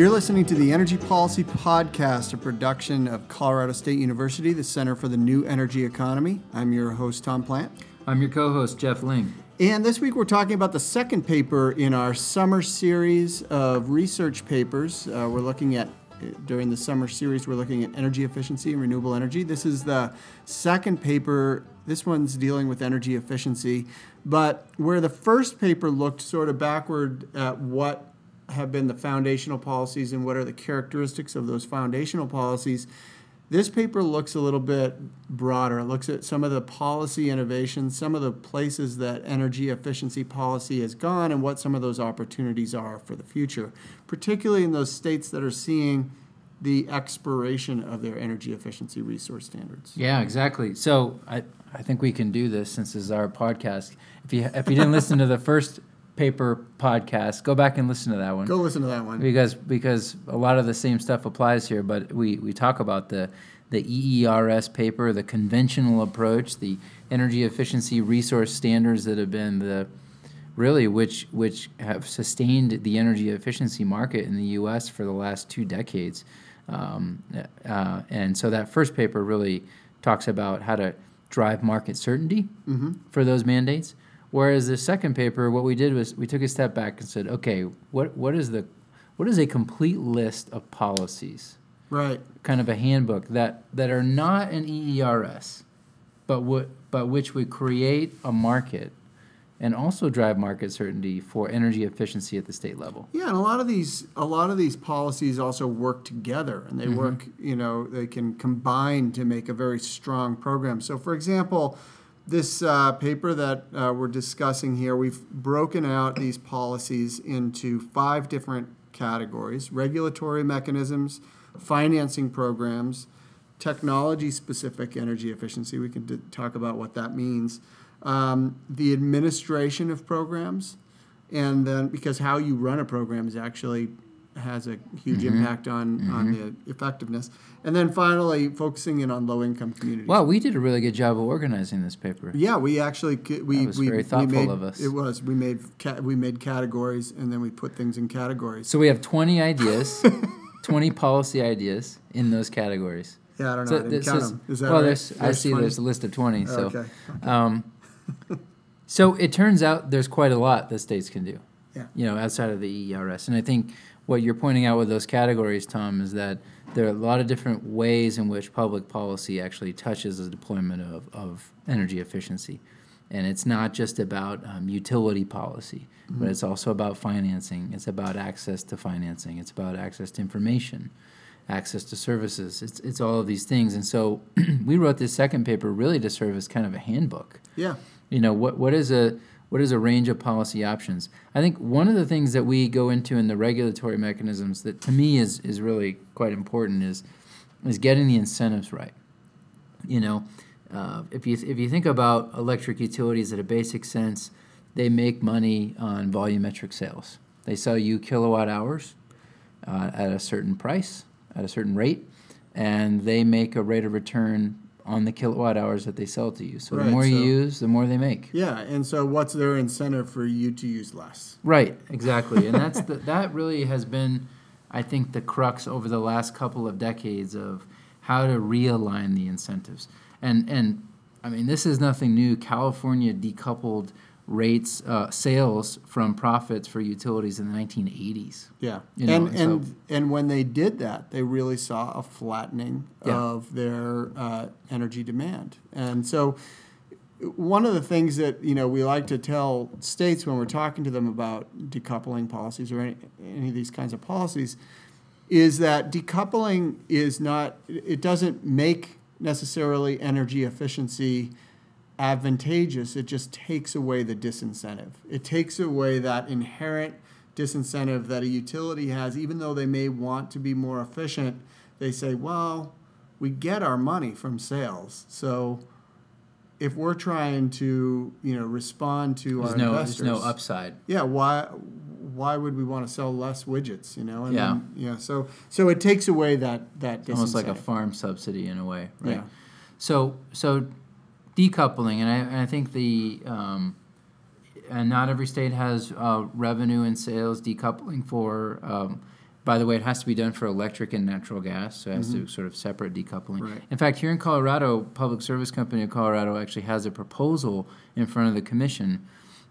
You're listening to the Energy Policy Podcast, a production of Colorado State University, the Center for the New Energy Economy. I'm your host, Tom Plant. I'm your co host, Jeff Lyng. And this week we're talking about the second paper in our summer series of research papers. Uh, we're looking at, during the summer series, we're looking at energy efficiency and renewable energy. This is the second paper. This one's dealing with energy efficiency. But where the first paper looked sort of backward at what have been the foundational policies and what are the characteristics of those foundational policies. This paper looks a little bit broader. It looks at some of the policy innovations, some of the places that energy efficiency policy has gone, and what some of those opportunities are for the future, particularly in those states that are seeing the expiration of their energy efficiency resource standards. Yeah, exactly. So I, I think we can do this since this is our podcast. If you if you didn't listen to the first paper podcast. Go back and listen to that one. Go listen to that one because because a lot of the same stuff applies here. But we we talk about the the EERS paper, the conventional approach, the energy efficiency resource standards that have been the really which which have sustained the energy efficiency market in the U.S. for the last two decades. Um, uh, and so that first paper really talks about how to drive market certainty mm-hmm. for those mandates. Whereas the second paper, what we did was we took a step back and said, okay, what what is the what is a complete list of policies? Right. Kind of a handbook that that are not an EERS, but what but which would create a market and also drive market certainty for energy efficiency at the state level. Yeah, and a lot of these a lot of these policies also work together and they mm-hmm. work, you know, they can combine to make a very strong program. So for example, this uh, paper that uh, we're discussing here, we've broken out these policies into five different categories regulatory mechanisms, financing programs, technology specific energy efficiency. We can d- talk about what that means. Um, the administration of programs, and then because how you run a program is actually has a huge mm-hmm. impact on, mm-hmm. on the effectiveness. And then finally, focusing in on low income communities. Wow, we did a really good job of organizing this paper. Yeah, we actually we we, very thoughtful we made, of us. It was. We made we made categories and then we put things in categories. So we have twenty ideas, twenty policy ideas in those categories. Yeah, I don't know. So I didn't count is, them. Is that well, right? there's, there's I see 20? there's a list of twenty. So, okay. Um, so it turns out there's quite a lot that states can do. Yeah. You know, outside of the ERS, and I think what you're pointing out with those categories, Tom, is that there are a lot of different ways in which public policy actually touches the deployment of, of energy efficiency. And it's not just about um, utility policy, mm-hmm. but it's also about financing. It's about access to financing. It's about access to information, access to services. It's, it's all of these things. And so we wrote this second paper really to serve as kind of a handbook. Yeah. You know, what, what is a what is a range of policy options? I think one of the things that we go into in the regulatory mechanisms that to me is, is really quite important is is getting the incentives right. You know, uh, if you if you think about electric utilities at a basic sense, they make money on volumetric sales. They sell you kilowatt hours uh, at a certain price, at a certain rate, and they make a rate of return on the kilowatt hours that they sell to you. So right, the more so, you use, the more they make. Yeah, and so what's their incentive for you to use less? Right, exactly, and that's the, that really has been, I think, the crux over the last couple of decades of how to realign the incentives. And and I mean, this is nothing new. California decoupled rates uh, sales from profits for utilities in the 1980s. Yeah, you know, and and and, so, and when they did that, they really saw a flattening yeah. of their uh, energy demand, and so. One of the things that you know we like to tell states when we're talking to them about decoupling policies or any, any of these kinds of policies is that decoupling is not it doesn't make necessarily energy efficiency advantageous, it just takes away the disincentive. It takes away that inherent disincentive that a utility has, even though they may want to be more efficient. They say, well, we get our money from sales. So if we're trying to, you know, respond to there's our no, investors, there's no upside. Yeah, why why would we want to sell less widgets, you know? And yeah. Then, yeah. So so it takes away that that disincentive. almost like a farm subsidy in a way, right? Yeah. So so decoupling, and I, and I think the um, and not every state has uh, revenue and sales decoupling for um, by the way, it has to be done for electric and natural gas, so it has to sort of separate decoupling. Right. In fact, here in Colorado, Public Service Company of Colorado actually has a proposal in front of the commission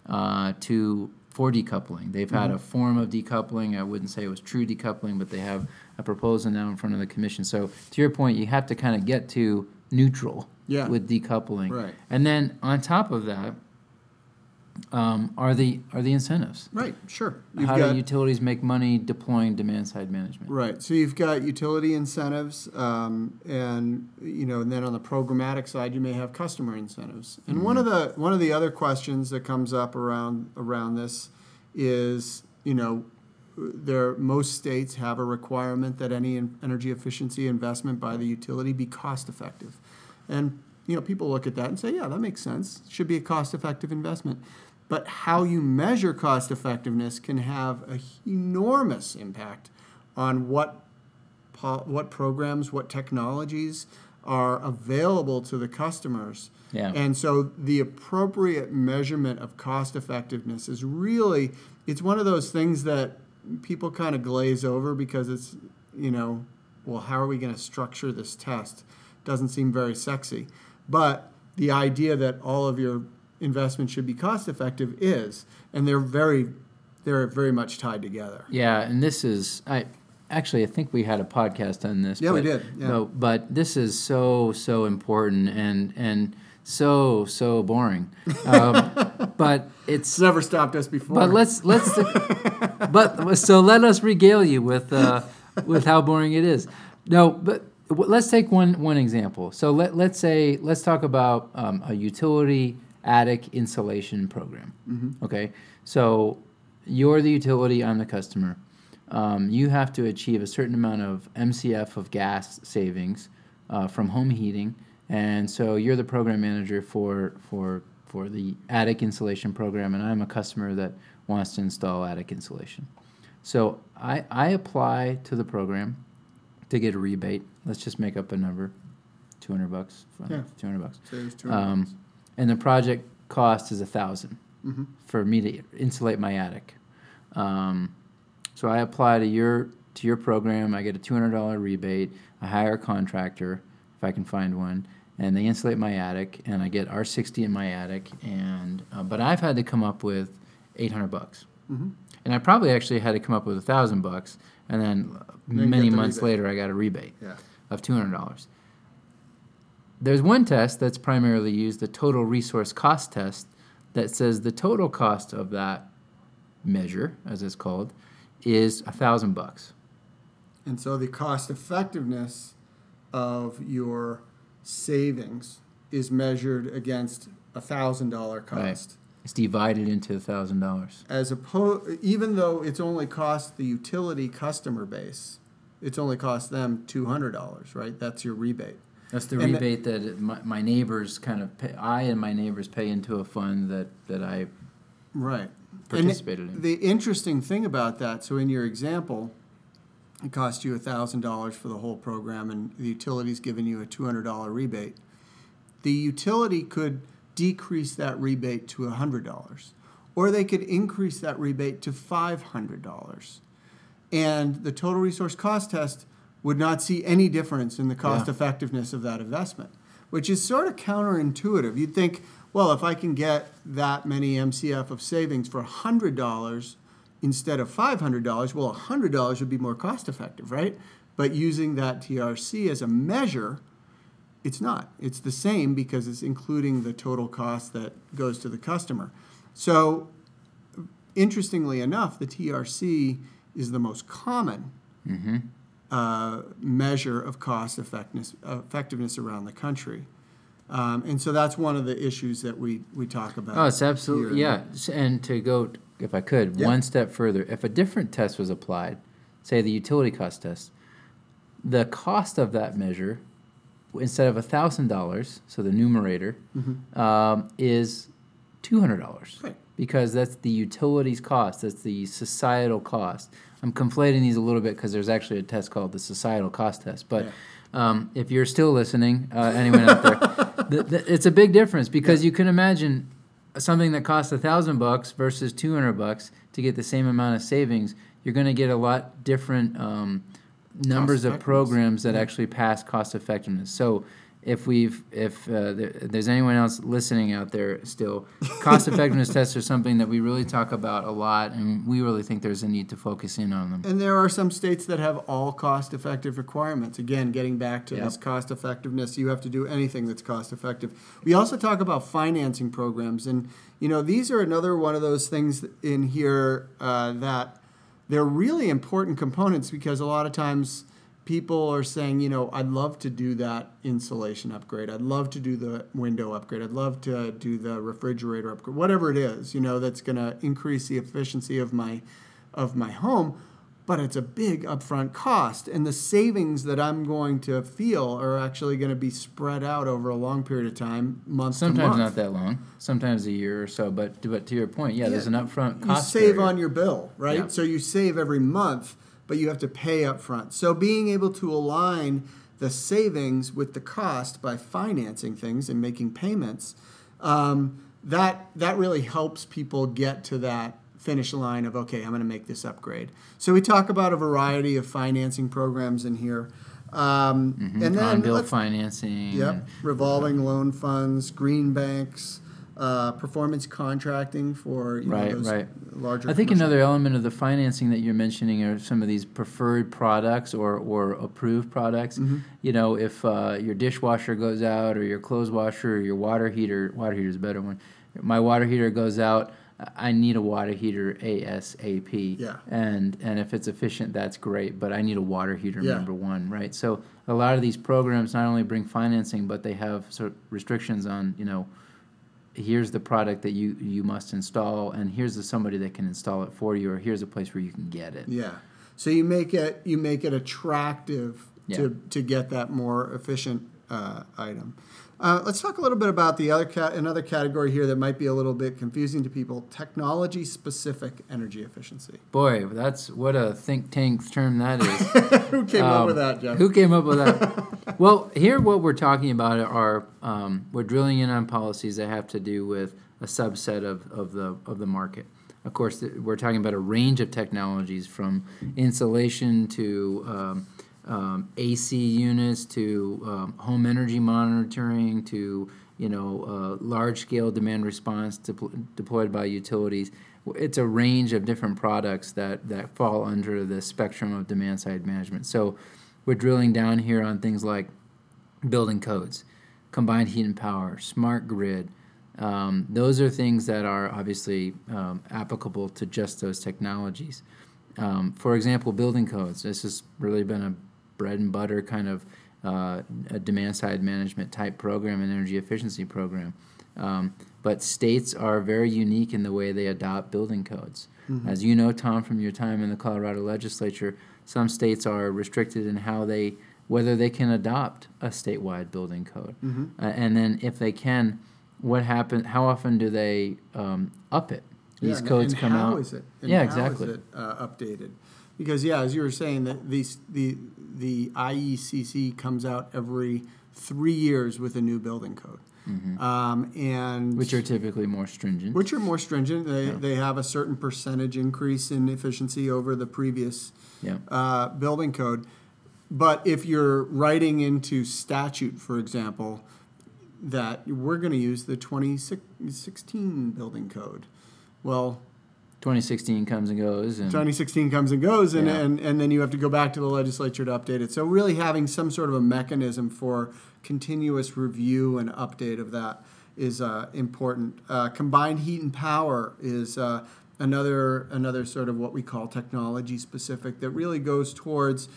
uh, to for decoupling. They've had a form of decoupling. I wouldn't say it was true decoupling, but they have a proposal now in front of the commission. So to your point, you have to kind of get to neutral Yeah. with decoupling. Right. And then on top of that, um, are the are the incentives. Right, sure. You've How got- do utilities make money deploying demand side management? Right. So you've got utility incentives, um, and you know, and then on the programmatic side, you may have customer incentives. And one of the one of the other questions that comes up around around this is, you know, there most states have a requirement that any energy efficiency investment by the utility be cost effective, and you know, people look at that and say, yeah, that makes sense. Should be a cost effective investment. But how you measure cost effectiveness can have a enormous impact on what po- what programs, what technologies are available to the customers. Yeah. And so the appropriate measurement of cost effectiveness is really it's one of those things that people kind of glaze over because it's, you know, well, how are we going to structure this test? Doesn't seem very sexy. But the idea that all of your investment should be cost effective is, and they're very they're very much tied together. Yeah, and this is I actually I think we had a podcast on this. Yeah, we but- did, yeah. no, but this is so so important and and so so boring. Um, but it's It's never stopped us before. but let's let's but so let us regale you with uh, with how boring it is. No, but let's take one one example. So let let's say let's talk about um, a utility attic insulation program. Okay, so you're the utility, I'm the customer. Um, you have to achieve a certain amount of MCF of gas savings uh, from home heating, and so you're the program manager for for for the attic insulation program, and I'm a customer that wants to install attic insulation. So I, I apply to the program to get a rebate. Let's just make up a number, two hundred bucks. Yeah. two hundred bucks. Was 200 bucks. Um, and the project cost is a 1000 Mhm. for me to insulate my attic. Um, so I apply to your to your program. I get a two hundred dollar rebate. I hire a contractor if I can find one, and they insulate my attic, and I get R sixty in my attic. And uh, but I've had to come up with eight hundred bucks, Mhm. and I probably actually had to come up with a thousand bucks, and then many the months rebate. later I got a rebate Yeah. of two hundred dollars. There's one test that's primarily used, the total resource cost test, that says the total cost of that measure, as it's called, is a thousand bucks. And so the cost effectiveness of your savings is measured against a thousand dollar Right. It's divided into a thousand dollars. As opposed, even though it's only cost the utility customer base, it's only cost them two hundred dollars, right? That's your rebate. That's the And the- rebate that my, my neighbors kind of pay, I and my neighbors pay into a fund that, that I Right. participated and in. The interesting thing about that, so in your example, it cost you thousand dollars for the whole program, and the utility's giving you a two hundred dollar rebate. The utility could decrease that rebate to hundred dollars, or they could increase that rebate to five hundred dollars, and the total resource cost test would not see any difference in the cost Yeah. effectiveness of that investment, which is sort of counterintuitive. You'd think, well, if I can get that many MCF of savings for $100 instead of $500, well, $100 would be more cost effective, right? But using that TRC as a measure, it's not. It's the same because it's including the total cost that goes to the customer. So, interestingly enough, the TRC is the most common Mm-hmm. uh, measure of cost effectiveness, effectiveness around the country. Um, and so that's one of the issues that we, we talk about. Oh, it's absolutely, here. yeah. And to go, if I could, Yeah. one step further, if a different test was applied, say the utility cost test, the cost of that measure, instead of $1,000, so the numerator, um, is $200. Mm-hmm. Right. Because that's the utilities cost, that's the societal cost. I'm conflating these a little bit because there's actually a test called the societal cost test. But um, if you're still listening, uh, anyone out there, th- th- it's a big difference because you can imagine something that costs a thousand bucks versus two hundred bucks to get the same amount of savings, you're going to get a lot different um, numbers of programs that actually pass cost effectiveness. So if we've if uh, there, there's anyone else listening out there still, cost effectiveness tests are something that we really talk about a lot, and we really think there's a need to focus in on them. And there are some states that have all cost effective requirements. Again, getting back to Yep. this cost effectiveness, you have to do anything that's cost effective. We also talk about financing programs. And, you know, these are another one of those things in here uh, that they're really important components because a lot of times people are saying, you know, I'd love to do that insulation upgrade. I'd love to do the window upgrade. I'd love to do the refrigerator upgrade. Whatever it is, you know, that's going to increase the efficiency of my of my home, but it's a big upfront cost and the savings that I'm going to feel are actually going to be spread out over a long period of time, month Sometimes month. not that long, sometimes a year or so. But but to your point, yeah, there's an upfront cost. you save barrier. on your bill, right? Yeah. So you save every month, but you have to pay upfront. So being able to align the savings with the cost by financing things and making payments, um, that that really helps people get to that finish line of okay, I'm going to make this upgrade. So we talk about a variety of financing programs in here. Um, And then bill financing. Yep, revolving loan funds, green banks, uh, performance contracting for you Right, know, those right. larger. I think another element of the financing that you're mentioning are some of these preferred products or, or approved products. Mm-hmm. You know, if uh, your dishwasher goes out or your clothes washer or your water heater, water heater is a better one. My water heater goes out. I need a water heater ASAP. Yeah. And and if it's efficient, that's great. But I need a water heater Yeah. number one, right? So a lot of these programs not only bring financing, but they have sort of restrictions on you know here's the product that you you must install and here's the somebody that can install it for you or here's a place where you can get it Yeah, so you make it you make it attractive Yeah. to to get that more efficient uh, item. Uh, let's talk a little bit about the other cat another category here that might be a little bit confusing to people: technology specific energy efficiency. boy that's what a think tank term that is Who came up Um, with that, Jeff? Who came up with that? well, here what we're talking about are um, we're drilling in on policies that have to do with a subset of, of the of the market. Of course, th- we're talking about a range of technologies from insulation to um, um, AC units to um, home energy monitoring to you know uh, large scale demand response depl- deployed by utilities. It's a range of different products that, that fall under the spectrum of demand side management. So we're drilling down here on things like building codes, combined heat and power, smart grid. Um, those are things that are obviously um, applicable to just those technologies. Um, for example, building codes. This has really been a bread and butter kind of uh, demand side management type program and energy efficiency program. Um, but states are very unique in the way they adopt building codes. As you know, Tom, from your time in the Colorado legislature, some states are restricted in how they whether they can adopt a statewide building code, uh, and then if they can, what happen? How often do they um, up it? These and- codes and come how out. is it? And Yeah, how is exactly. it, uh, updated? Because yeah, as you were saying, that these the the IECC comes out every three years with a new building code, um, and Mm-hmm. which are typically more stringent. which are more stringent. They they have a certain percentage increase in efficiency over the previous yeah. uh, building code. But if you're writing into statute, for example, that we're going to use the 2016 building code, well, 2016 comes and goes, and 2016 comes and goes, and, Yeah. and, and then you have to go back to the legislature to update it. So, really having some sort of a mechanism for continuous review and update of that is uh, important. Uh, combined heat and power is uh, another another sort of what we call technology specific that really goes towards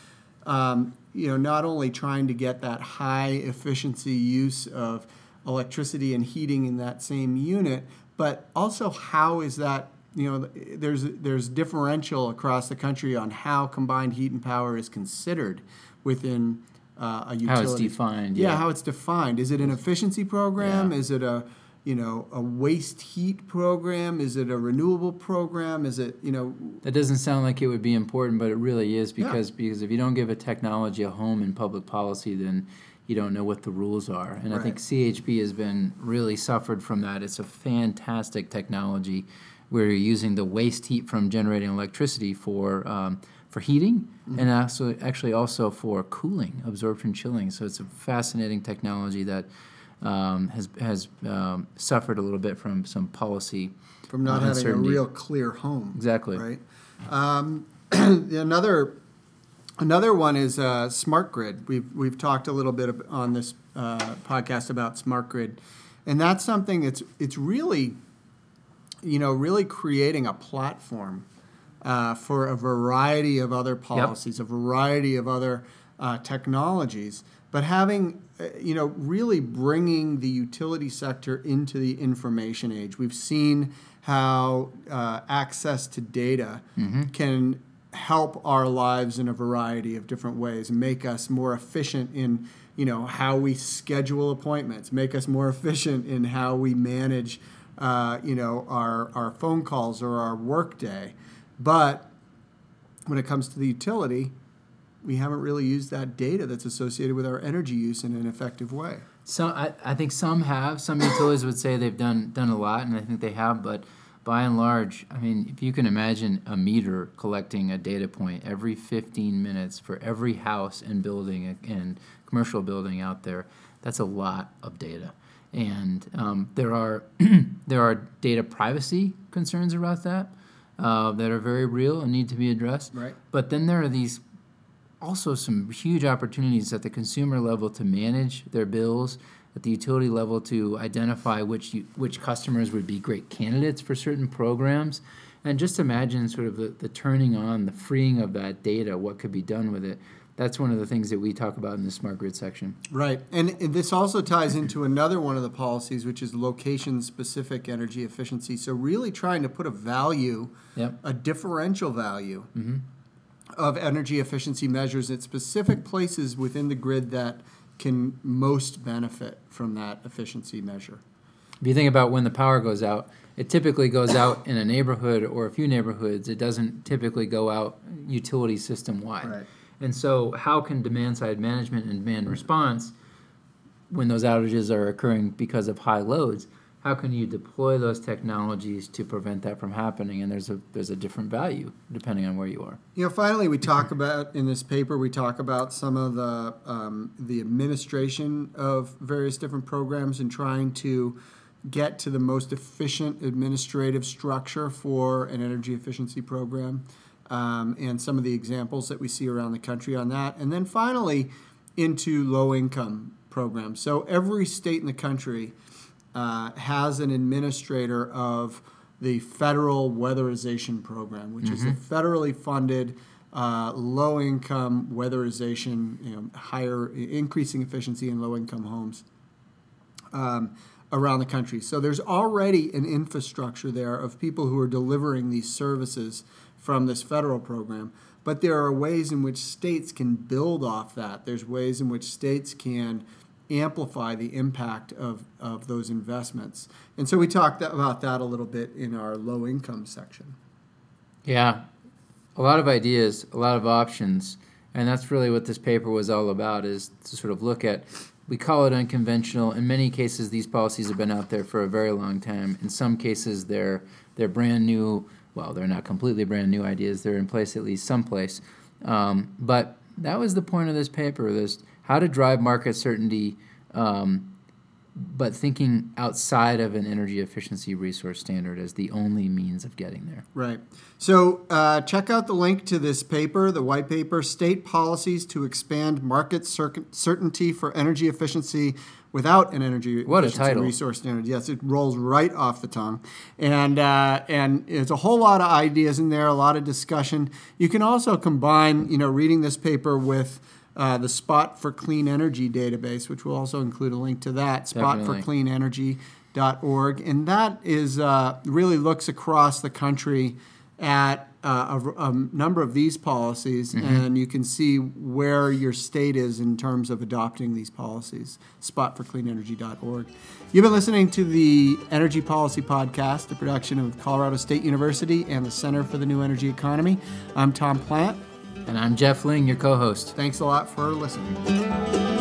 um, you know not only trying to get that high efficiency use of electricity and heating in that same unit, but also how is that you know there's there's differential across the country on how combined heat and power is considered within uh, a utility. how it's defined. Yeah, Yeah, how it's defined. Is it an efficiency program? Yeah. Is it a you know a waste heat program? Is it a renewable program? Is it you know that doesn't sound like it would be important, but it really is Yeah. because because if you don't give a technology a home in public policy, then you don't know what the rules are. And I think CHP has been really suffered from that. It's a fantastic technology where you're using the waste heat from generating electricity for um, for heating and also actually also for cooling, absorption chilling. So it's a fascinating technology that um, has has um, suffered a little bit from some policy From not uh, having a real clear home. Exactly. Right. Um, another another one is uh, smart grid. We've we've talked a little bit on this uh, podcast about smart grid, and that's something that's it's really, you know, really creating a platform uh, for a variety of other policies, a variety of other uh, technologies, but having, uh, you know, really bringing the utility sector into the information age. We've seen how uh, access to data can help our lives in a variety of different ways make us more efficient in you know how we schedule appointments make us more efficient in how we manage uh, you know our, our phone calls or our workday but when it comes to the utility we haven't really used that data that's associated with our energy use in an effective way So I, I think some have. Some utilities would say they've done done a lot, and I think they have. But by and large, I mean, if you can imagine a meter collecting a data point every 15 minutes for every house and building and commercial building out there, that's a lot of data. And um, there are there are data privacy concerns about that uh, that are very real and need to be addressed. Right. But then there are these also some huge opportunities at the consumer level to manage their bills, at the utility level to identify which you, which customers would be great candidates for certain programs, and just imagine sort of the, the turning on, the freeing of that data, what could be done with it. That's one of the things that we talk about in the smart grid section. Right. And this also ties into another one of the policies, which is location specific energy efficiency. So, really trying to put a value, Yep. a differential value mm-hmm. of energy efficiency measures at specific places within the grid that can most benefit from that efficiency measure. If you think about when the power goes out, it typically goes out in a neighborhood or a few neighborhoods. It doesn't typically go out utility system wide. Right. And so, how can demand side management and demand response, when those outages are occurring because of high loads, how can you deploy those technologies to prevent that from happening? And there's a there's a different value depending on where you are. You know, finally, we talk about in this paper. We talk about some of the um, the administration of various different programs and trying to get to the most efficient administrative structure for an energy efficiency program, um, and some of the examples that we see around the country on that. And then finally, into low income programs. So every state in the country uh, has an administrator of the federal weatherization program, which is a federally funded uh, low income weatherization, you know, higher increasing efficiency in low income homes um, around the country. So there's already an infrastructure there of people who are delivering these services from this federal program. But there are ways in which states can build off that. There's ways in which states can amplify the impact of, of those investments. And so we talked about that a little bit in our low income section. Yeah, a lot of ideas, a lot of options, and that's really what this paper was all about. Is to sort of look at. We call it unconventional. In many cases, these policies have been out there for a very long time. In some cases, they're they're brand new. Well, they're not completely brand new ideas. They're in place at least someplace. Um, but that was the point of this paper: this how to drive market certainty. Um, but thinking outside of an energy efficiency resource standard as the only means of getting there. Right. So uh, check out the link to this paper, the white paper, State Policies to Expand Market Cer- Certainty for Energy Efficiency Without an Energy What a title. Resource Standard. Yes, it rolls right off the tongue. And, uh, and there's a whole lot of ideas in there, a lot of discussion. You can also combine, you know, reading this paper with uh, the Spot for Clean Energy database, which will also include a link to that, spotforcleanenergy.org. And that is uh, really looks across the country at uh, a, a number of these policies, and you can see where your state is in terms of adopting these policies. Spotforcleanenergy.org. You've been listening to the Energy Policy Podcast, a production of Colorado State University and the Center for the New Energy Economy. I'm Tom Plant. And I'm Jeff Lyng, your co host. Thanks a lot for listening.